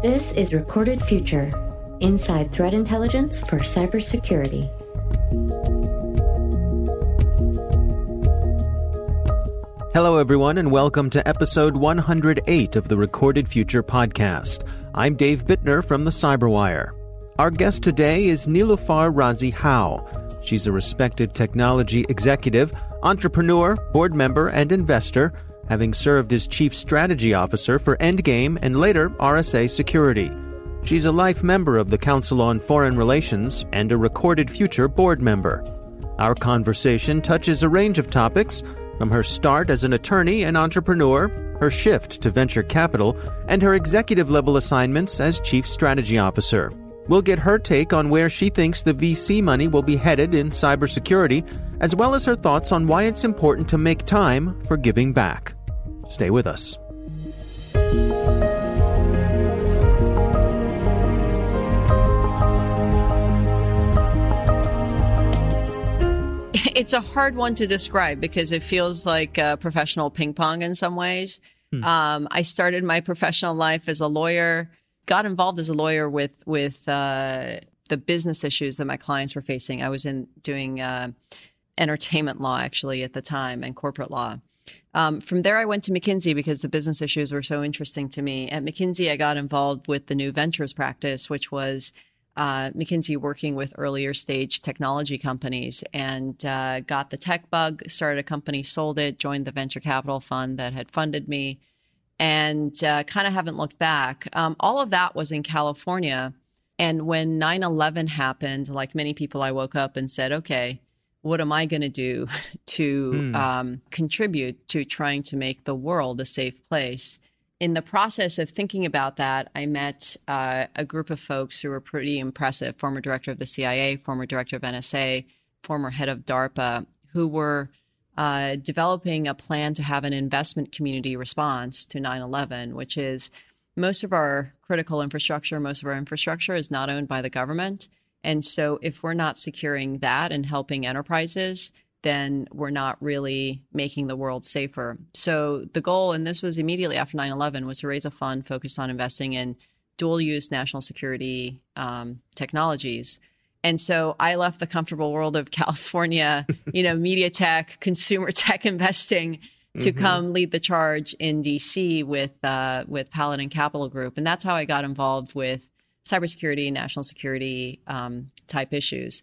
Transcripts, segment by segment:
This is Recorded Future Inside Threat Intelligence for Cybersecurity. Hello, everyone, and welcome to episode 108 of the Recorded Future podcast. I'm Dave Bittner from the Cyberwire. Our guest today is Niloofar Razi Howe. She's a respected technology executive, entrepreneur, board member, and investor, having served as chief strategy officer for Endgame and later RSA Security. She's a life member of the Council on Foreign Relations and a Recorded Future board member. Our conversation touches a range of topics from her start as an attorney and entrepreneur, her shift to venture capital, and her executive level assignments as chief strategy officer. We'll get her take on where she thinks the VC money will be headed in cybersecurity, as well as her thoughts on why it's important to make time for giving back. Stay with us. It's a hard one to describe because it feels like uh, professional ping pong in some ways. Hmm. Um, I started my professional life as a lawyer, got involved as a lawyer with with uh, the business issues that my clients were facing. I was in doing uh, entertainment law actually at the time and corporate law. Um, from there, I went to McKinsey because the business issues were so interesting to me. At McKinsey, I got involved with the new ventures practice, which was uh, McKinsey working with earlier stage technology companies and uh, got the tech bug, started a company, sold it, joined the venture capital fund that had funded me, and uh, kind of haven't looked back. Um, all of that was in California. And when 9 11 happened, like many people, I woke up and said, okay, what am I going to do to mm. um, contribute to trying to make the world a safe place? in the process of thinking about that, I met uh, a group of folks who were pretty impressive former director of the CIA, former director of NSA, former head of DARPA, who were uh, developing a plan to have an investment community response to 9 11, which is most of our critical infrastructure, most of our infrastructure is not owned by the government. And so if we're not securing that and helping enterprises, then we're not really making the world safer. So the goal, and this was immediately after 9 11, was to raise a fund focused on investing in dual use national security um, technologies. And so I left the comfortable world of California, you know, media tech, consumer tech investing to mm-hmm. come lead the charge in DC with uh, with Paladin Capital Group, and that's how I got involved with cybersecurity, national security um, type issues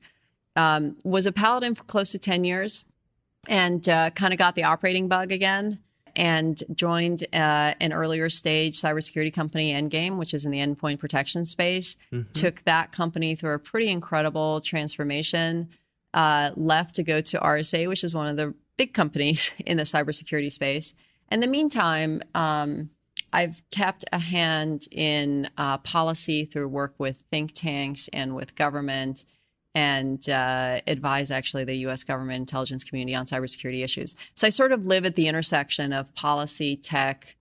um, was a paladin for close to 10 years and uh, kind of got the operating bug again and joined uh, an earlier stage cybersecurity company, Endgame, which is in the endpoint protection space. Mm-hmm. Took that company through a pretty incredible transformation. Uh, left to go to RSA, which is one of the big companies in the cybersecurity space. In the meantime, um, I've kept a hand in uh, policy through work with think tanks and with government and uh, advise actually the U.S. government intelligence community on cybersecurity issues. So I sort of live at the intersection of policy, tech,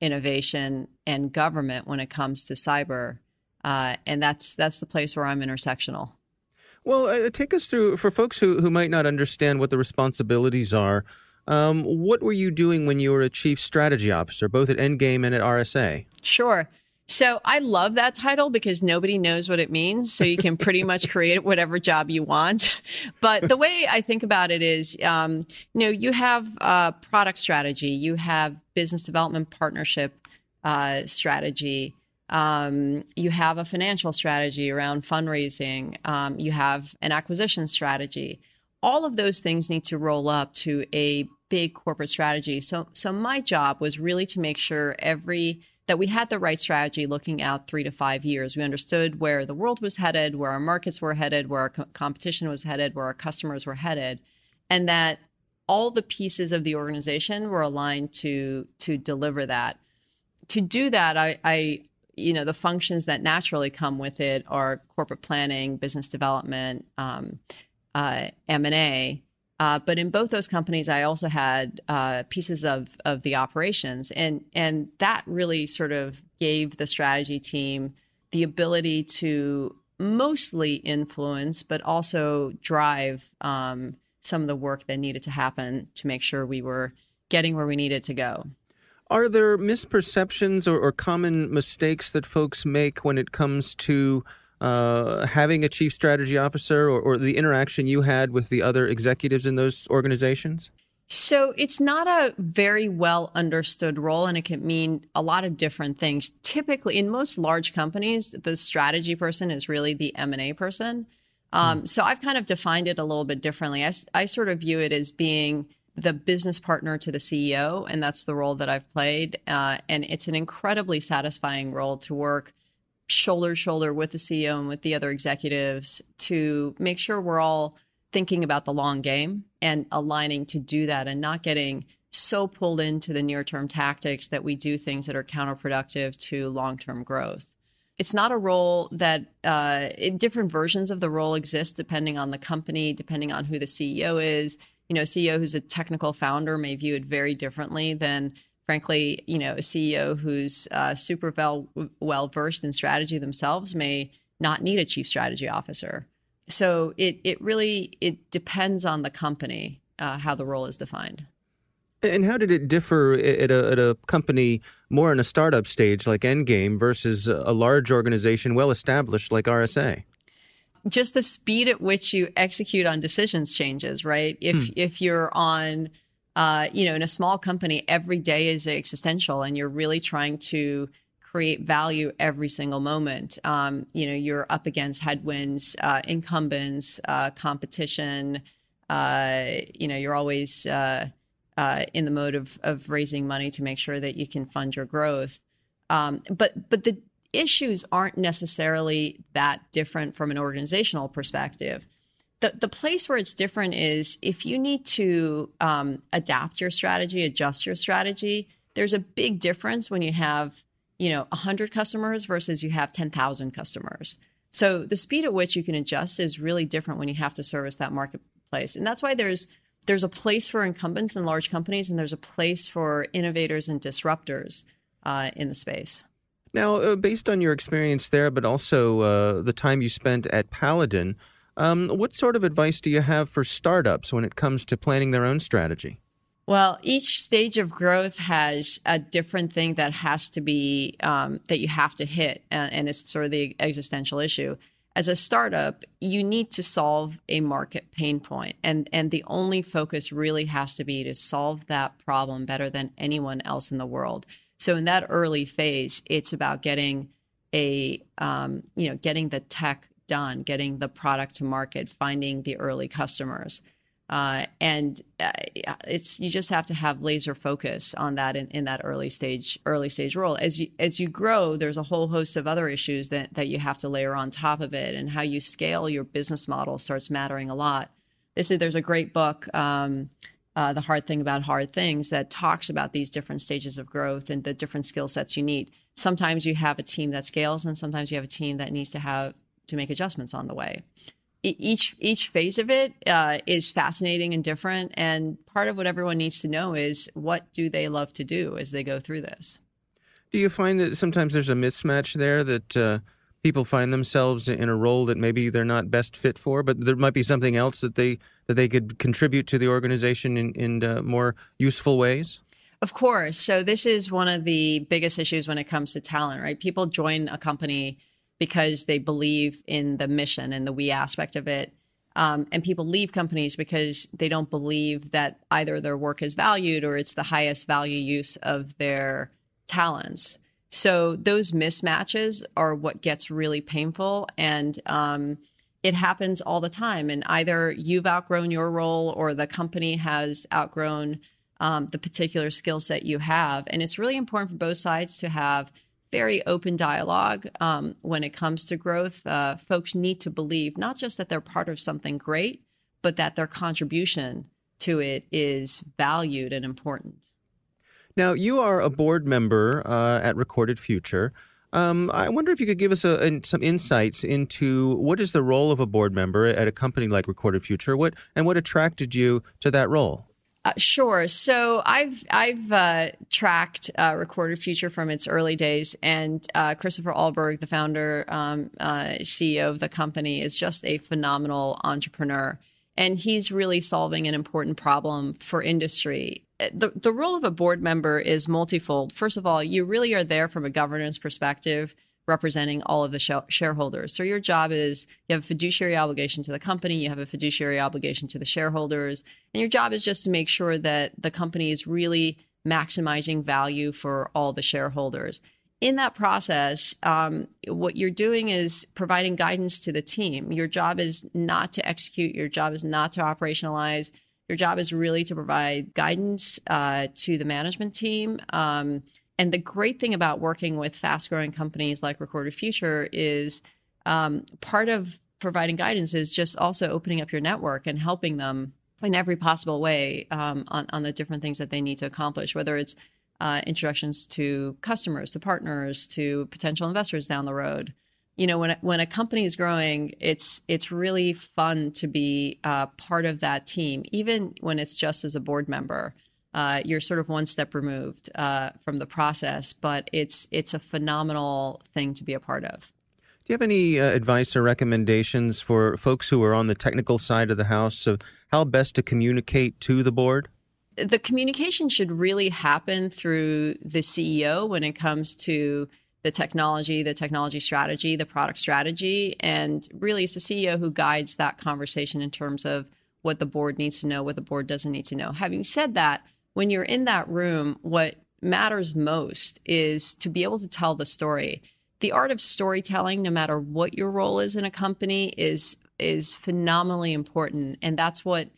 innovation, and government when it comes to cyber, uh, and that's that's the place where I'm intersectional. Well, uh, take us through for folks who who might not understand what the responsibilities are. Um, what were you doing when you were a chief strategy officer, both at Endgame and at RSA? Sure. So I love that title because nobody knows what it means. So you can pretty much create whatever job you want. But the way I think about it is, um, you know, you have a product strategy, you have business development partnership uh, strategy. Um, you have a financial strategy around fundraising. Um, you have an acquisition strategy. All of those things need to roll up to a big corporate strategy. So, so my job was really to make sure every that we had the right strategy looking out three to five years. We understood where the world was headed, where our markets were headed, where our co- competition was headed, where our customers were headed, and that all the pieces of the organization were aligned to to deliver that. To do that, I, I you know the functions that naturally come with it are corporate planning, business development, um, uh, M and A uh, but in both those companies, I also had uh, pieces of of the operations, and and that really sort of gave the strategy team the ability to mostly influence, but also drive um, some of the work that needed to happen to make sure we were getting where we needed to go. Are there misperceptions or, or common mistakes that folks make when it comes to uh, having a chief strategy officer or, or the interaction you had with the other executives in those organizations? So it's not a very well understood role, and it can mean a lot of different things. Typically, in most large companies, the strategy person is really the M and A person. Um, mm. So I've kind of defined it a little bit differently. I, I sort of view it as being the business partner to the CEO, and that's the role that I've played. Uh, and it's an incredibly satisfying role to work shoulder to shoulder with the CEO and with the other executives to make sure we're all thinking about the long game and aligning to do that and not getting so pulled into the near term tactics that we do things that are counterproductive to long term growth. It's not a role that uh, different versions of the role exist depending on the company, depending on who the CEO is. You know, CEO who's a technical founder may view it very differently than, frankly, you know, a CEO who's uh, super well well versed in strategy themselves may not need a chief strategy officer so it it really it depends on the company uh, how the role is defined. And how did it differ at a, at a company more in a startup stage like Endgame versus a large organization well established like RSA? Just the speed at which you execute on decisions changes, right? If hmm. if you're on, uh, you know, in a small company, every day is existential, and you're really trying to create value every single moment. Um, you know, you're up against headwinds, uh, incumbents, uh, competition. Uh, you know, you're always uh, uh, in the mode of of raising money to make sure that you can fund your growth. Um, but but the issues aren't necessarily that different from an organizational perspective. The, the place where it's different is if you need to um, adapt your strategy, adjust your strategy, there's a big difference when you have you know 100 customers versus you have 10,000 customers. So the speed at which you can adjust is really different when you have to service that marketplace. And that's why there's there's a place for incumbents in large companies and there's a place for innovators and disruptors uh, in the space. Now, uh, based on your experience there, but also uh, the time you spent at Paladin, um, what sort of advice do you have for startups when it comes to planning their own strategy? Well, each stage of growth has a different thing that has to be um, that you have to hit, and, and it's sort of the existential issue. As a startup, you need to solve a market pain point, and and the only focus really has to be to solve that problem better than anyone else in the world. So in that early phase, it's about getting a um, you know getting the tech done, getting the product to market, finding the early customers. Uh, and uh, it's you just have to have laser focus on that in, in that early stage early stage role. As you as you grow there's a whole host of other issues that that you have to layer on top of it and how you scale your business model starts mattering a lot. This is there's a great book um, uh, the hard thing about hard things that talks about these different stages of growth and the different skill sets you need. Sometimes you have a team that scales and sometimes you have a team that needs to have to make adjustments on the way each each phase of it uh, is fascinating and different. And part of what everyone needs to know is what do they love to do as they go through this. Do you find that sometimes there's a mismatch there that uh, people find themselves in a role that maybe they're not best fit for, but there might be something else that they that they could contribute to the organization in in uh, more useful ways? Of course. So this is one of the biggest issues when it comes to talent, right? People join a company because they believe in the mission and the we aspect of it. Um, and people leave companies because they don't believe that either their work is valued or it's the highest value use of their talents. So those mismatches are what gets really painful. And um, it happens all the time. And either you've outgrown your role or the company has outgrown um, the particular skill set you have. And it's really important for both sides to have very open dialogue um, when it comes to growth. Uh, folks need to believe not just that they're part of something great, but that their contribution to it is valued and important. Now, you are a board member uh, at Recorded Future. Um, I wonder if you could give us a, some insights into what is the role of a board member at a company like Recorded Future, what and what attracted you to that role. Uh, sure. So I've I've uh, tracked uh, Recorded Future from its early days, and uh, Christopher Ahlberg, the founder, um, uh, CEO of the company, is just a phenomenal entrepreneur, and he's really solving an important problem for industry. the, the role of a board member is multifold. First of all, you really are there from a governance perspective, representing all of the sh- shareholders. So your job is you have a fiduciary obligation to the company, you have a fiduciary obligation to the shareholders, and your job is just to make sure that the company is really maximizing value for all the shareholders. In that process, um, what you're doing is providing guidance to the team. Your job is not to execute, your job is not to operationalize. Your job is really to provide guidance uh, to the management team. Um, and the great thing about working with fast growing companies like Recorded Future is um, part of providing guidance is just also opening up your network and helping them in every possible way um, on, on the different things that they need to accomplish, whether it's uh, introductions to customers, to partners, to potential investors down the road. You know, when when a company is growing, it's it's really fun to be uh, part of that team, even when it's just as a board member. Uh, you're sort of one step removed uh, from the process, but it's it's a phenomenal thing to be a part of. Do you have any uh, advice or recommendations for folks who are on the technical side of the house of how best to communicate to the board? The communication should really happen through the CEO when it comes to the technology, the technology strategy, the product strategy. And really, it's the CEO who guides that conversation in terms of what the board needs to know, what the board doesn't need to know. Having said that, when you're in that room, what matters most is to be able to tell the story the art of storytelling, no matter what your role is in a company, is is phenomenally important, and that's what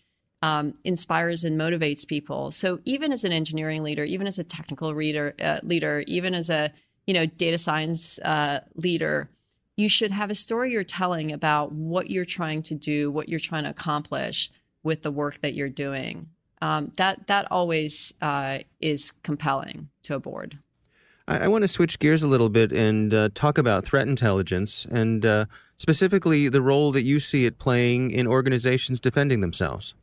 um, inspires and motivates people. So even as an engineering leader, even as a technical reader, uh, leader, even as a you know data science uh, leader, you should have a story you're telling about what you're trying to do, what you're trying to accomplish with the work that you're doing. Um, that that always uh, is compelling to a board. I, I want to switch gears a little bit and uh, talk about threat intelligence and uh, specifically the role that you see it playing in organizations defending themselves.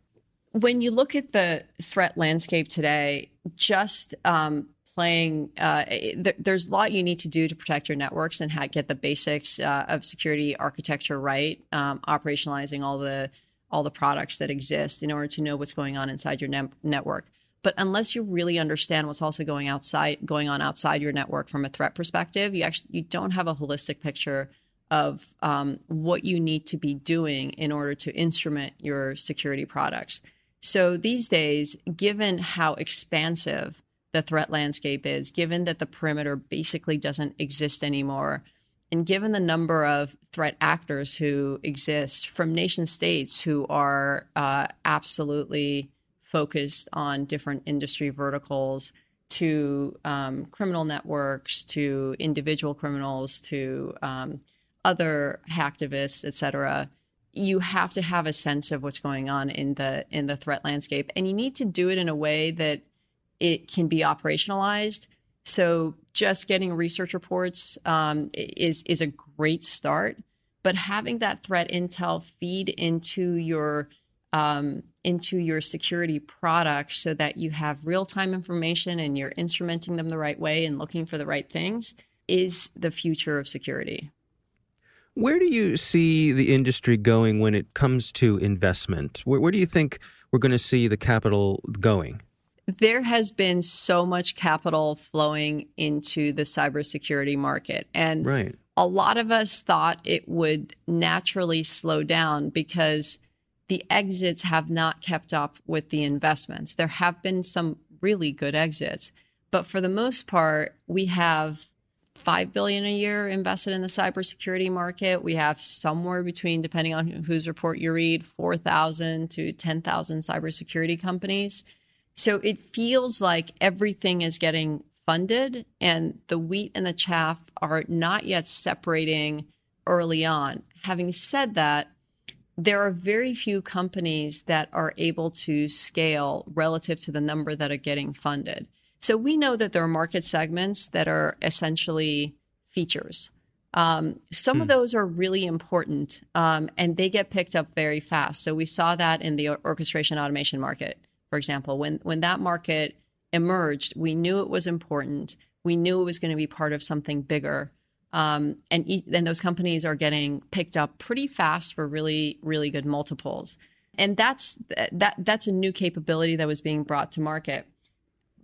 When you look at the threat landscape today, just um, playing, uh, th- there's a lot you need to do to protect your networks and ha- get the basics uh, of security architecture right, um, operationalizing all the all the products that exist in order to know what's going on inside your ne- network. But unless you really understand what's also going outside, going on outside your network from a threat perspective, you actually you don't have a holistic picture of um, what you need to be doing in order to instrument your security products. So these days, given how expansive the threat landscape is, given that the perimeter basically doesn't exist anymore, and given the number of threat actors who exist from nation states who are uh, absolutely focused on different industry verticals to um, criminal networks, to individual criminals, to um, other hacktivists, et cetera. You have to have a sense of what's going on in the in the threat landscape, and you need to do it in a way that it can be operationalized. So, just getting research reports um, is is a great start, but having that threat intel feed into your um, into your security product so that you have real time information and you're instrumenting them the right way and looking for the right things is the future of security. Where do you see the industry going when it comes to investment? Where, where do you think we're going to see the capital going? There has been so much capital flowing into the cybersecurity market. And right. a lot of us thought it would naturally slow down because the exits have not kept up with the investments. There have been some really good exits, but for the most part, we have 5 billion a year invested in the cybersecurity market. We have somewhere between depending on whose report you read, 4,000 to 10,000 cybersecurity companies. So it feels like everything is getting funded and the wheat and the chaff are not yet separating early on. Having said that, there are very few companies that are able to scale relative to the number that are getting funded. So we know that there are market segments that are essentially features. Um, some hmm. of those are really important um, and they get picked up very fast. So we saw that in the orchestration automation market, for example. When, when that market emerged, we knew it was important. We knew it was going to be part of something bigger. Um, and then those companies are getting picked up pretty fast for really really good multiples and that's that that's a new capability that was being brought to market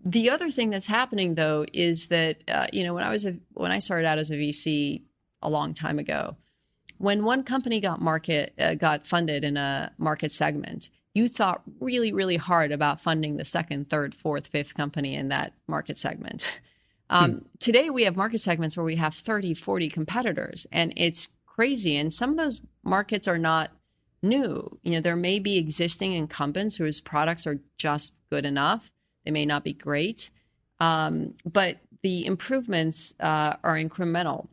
The other thing that's happening though is that uh, you know when I was a, when I started out as a VC a long time ago, when one company got market uh, got funded in a market segment, you thought really really hard about funding the second, third, fourth, fifth company in that market segment. Um, hmm. Today we have market segments where we have 30, 40 competitors, and it's crazy. And some of those markets are not new. You know, there may be existing incumbents whose products are just good enough. They may not be great, um, but the improvements uh, are incremental.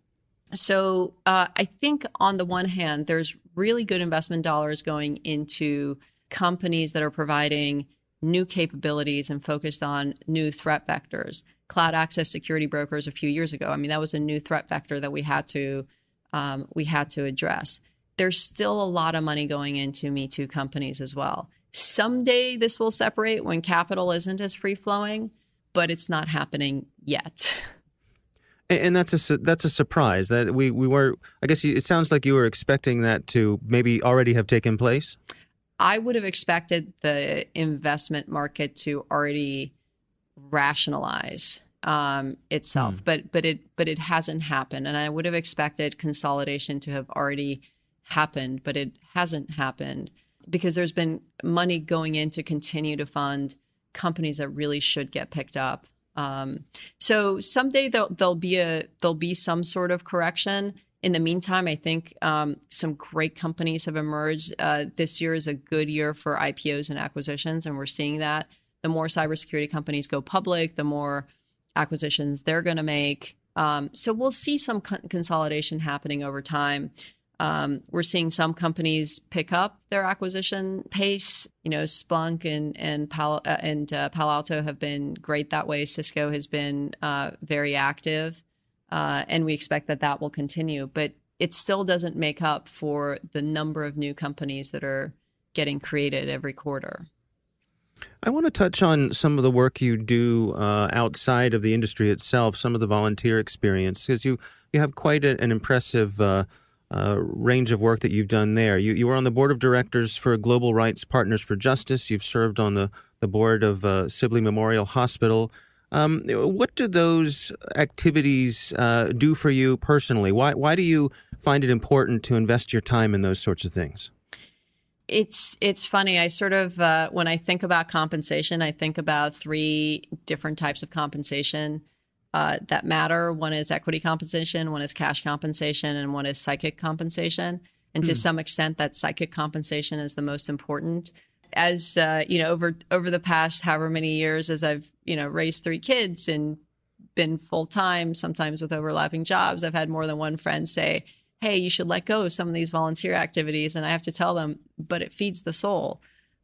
So uh, I think on the one hand, there's really good investment dollars going into companies that are providing new capabilities and focused on new threat vectors. Cloud access security brokers a few years ago. I mean, that was a new threat vector that we had to um, we had to address. There's still a lot of money going into Me Too companies as well. Someday this will separate when capital isn't as free flowing, but it's not happening yet. And that's a that's a surprise that we we were. I guess it sounds like you were expecting that to maybe already have taken place. I would have expected the investment market to already rationalize um, itself, hmm. but but it but it hasn't happened, and I would have expected consolidation to have already happened, but it hasn't happened because there's been money going in to continue to fund companies that really should get picked up. Um, so someday there'll, there'll be a there'll be some sort of correction. In the meantime, I think um, some great companies have emerged. Uh, this year is a good year for IPOs and acquisitions, and we're seeing that. The more cybersecurity companies go public, the more acquisitions they're going to make. Um, so we'll see some consolidation happening over time. Um, we're seeing some companies pick up their acquisition pace. You know, Splunk and and Palo, uh, and uh, Palo Alto have been great that way. Cisco has been uh, very active, uh, and we expect that that will continue. But it still doesn't make up for the number of new companies that are getting created every quarter. I want to touch on some of the work you do uh, outside of the industry itself, some of the volunteer experience, because you you have quite a, an impressive uh, uh, range of work that you've done there. You, you were on the board of directors for Global Rights Partners for Justice. You've served on the, the board of uh, Sibley Memorial Hospital. Um, what do those activities uh, do for you personally? Why, why do you find it important to invest your time in those sorts of things? It's it's funny. I sort of uh, when I think about compensation, I think about three different types of compensation uh, that matter. One is equity compensation, one is cash compensation, and one is psychic compensation. And to hmm. some extent, that psychic compensation is the most important. As uh, you know, over over the past however many years, as I've you know raised three kids and been full time, sometimes with overlapping jobs, I've had more than one friend say, "Hey, you should let go of some of these volunteer activities," and I have to tell them, "But it feeds the soul."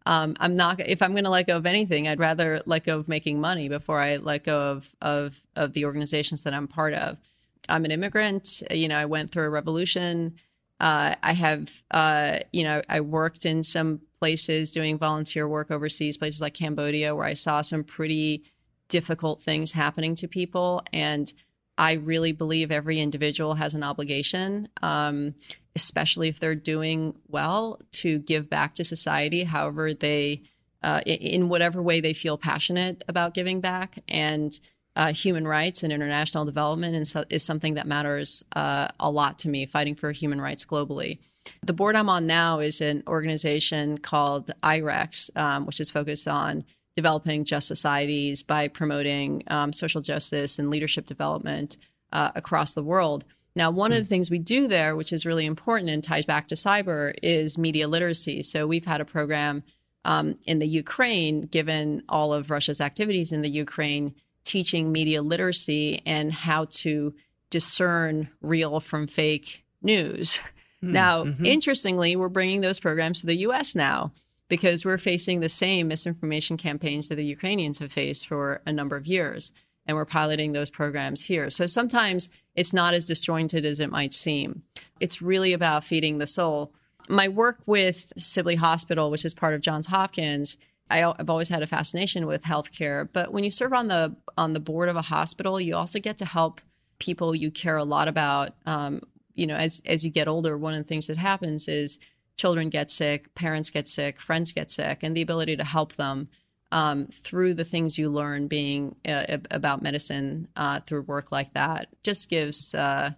um, I'm not if I'm going to let go of anything, I'd rather let go of making money before I let go of of of the organizations that I'm part of. I'm an immigrant. You know, I went through a revolution. Uh, I have, uh, you know, I worked in some places doing volunteer work overseas, places like Cambodia, where I saw some pretty difficult things happening to people. And I really believe every individual has an obligation, um, especially if they're doing well, to give back to society, however they, uh, in whatever way they feel passionate about giving back. And uh, human rights and international development is, is something that matters uh, a lot to me, fighting for human rights globally. The board I'm on now is an organization called IREX, um, which is focused on developing just societies by promoting um, social justice and leadership development uh, across the world. Now, one of the things we do there, which is really important and ties back to cyber, is media literacy. So we've had a program um, in the Ukraine, given all of Russia's activities in the Ukraine, teaching media literacy and how to discern real from fake news. Mm, now, mm-hmm. interestingly, we're bringing those programs to the US now because we're facing the same misinformation campaigns that the Ukrainians have faced for a number of years. And we're piloting those programs here. So sometimes it's not as disjointed as it might seem. It's really about feeding the soul. My work with Sibley Hospital, which is part of Johns Hopkins, I, have always had a fascination with healthcare. But when you serve on the on the board of a hospital, you also get to help people you care a lot about. Um, you know, as as you get older, one of the things that happens is children get sick, parents get sick, friends get sick, and the ability to help them um, through the things you learn being uh, about medicine uh, through work like that just gives uh,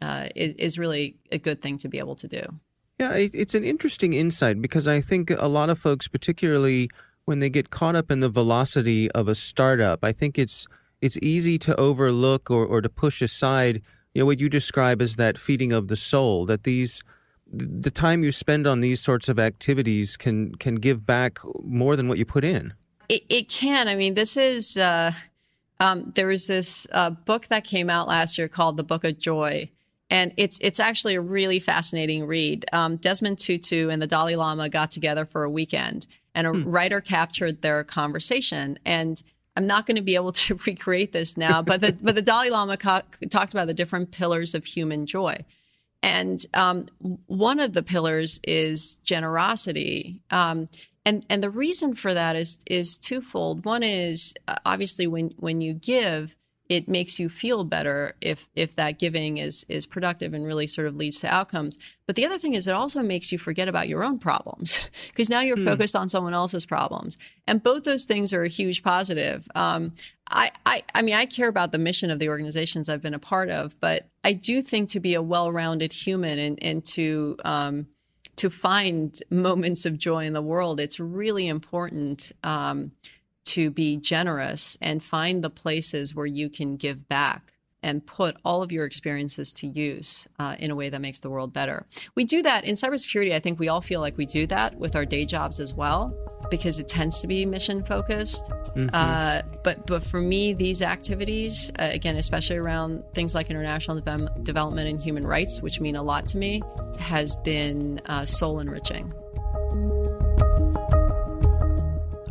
uh, is, is, really a good thing to be able to do. Yeah, it's an interesting insight because I think a lot of folks, particularly when they get caught up in the velocity of a startup, I think it's it's easy to overlook or, or to push aside you know what you describe as that feeding of the soul that these the time you spend on these sorts of activities can can give back more than what you put in. It, it can. I mean this is uh, um, there was this uh, book that came out last year called the book of joy and it's it's actually a really fascinating read um, desmond tutu and the dalai lama got together for a weekend and a hmm. writer captured their conversation and I'm not going to be able to recreate this now, but the, but the Dalai Lama co- talked about the different pillars of human joy. And um, one of the pillars is generosity. Um, and, and the reason for that is, is twofold. One is uh, obviously when, when you give, it makes you feel better if if that giving is is productive and really sort of leads to outcomes. But the other thing is it also makes you forget about your own problems because now you're mm. focused on someone else's problems. And both those things are a huge positive. Um, I, I I mean I care about the mission of the organizations I've been a part of, but I do think to be a well-rounded human and and to um, to find moments of joy in the world, it's really important. Um, to be generous and find the places where you can give back and put all of your experiences to use uh, in a way that makes the world better. We do that in cybersecurity. I think we all feel like we do that with our day jobs as well because it tends to be mission focused. Mm-hmm. Uh, but but for me, these activities, uh, again, especially around things like international de- development and human rights, which mean a lot to me, has been uh, soul enriching.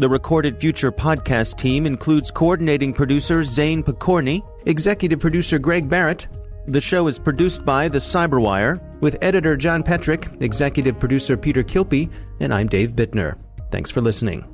The Recorded Future podcast team includes coordinating producer Zane Pokorny, executive producer Greg Barrett. The show is produced by The Cyberwire, with editor John Petrik, executive producer Peter Kilpe, and I'm Dave Bittner. Thanks for listening.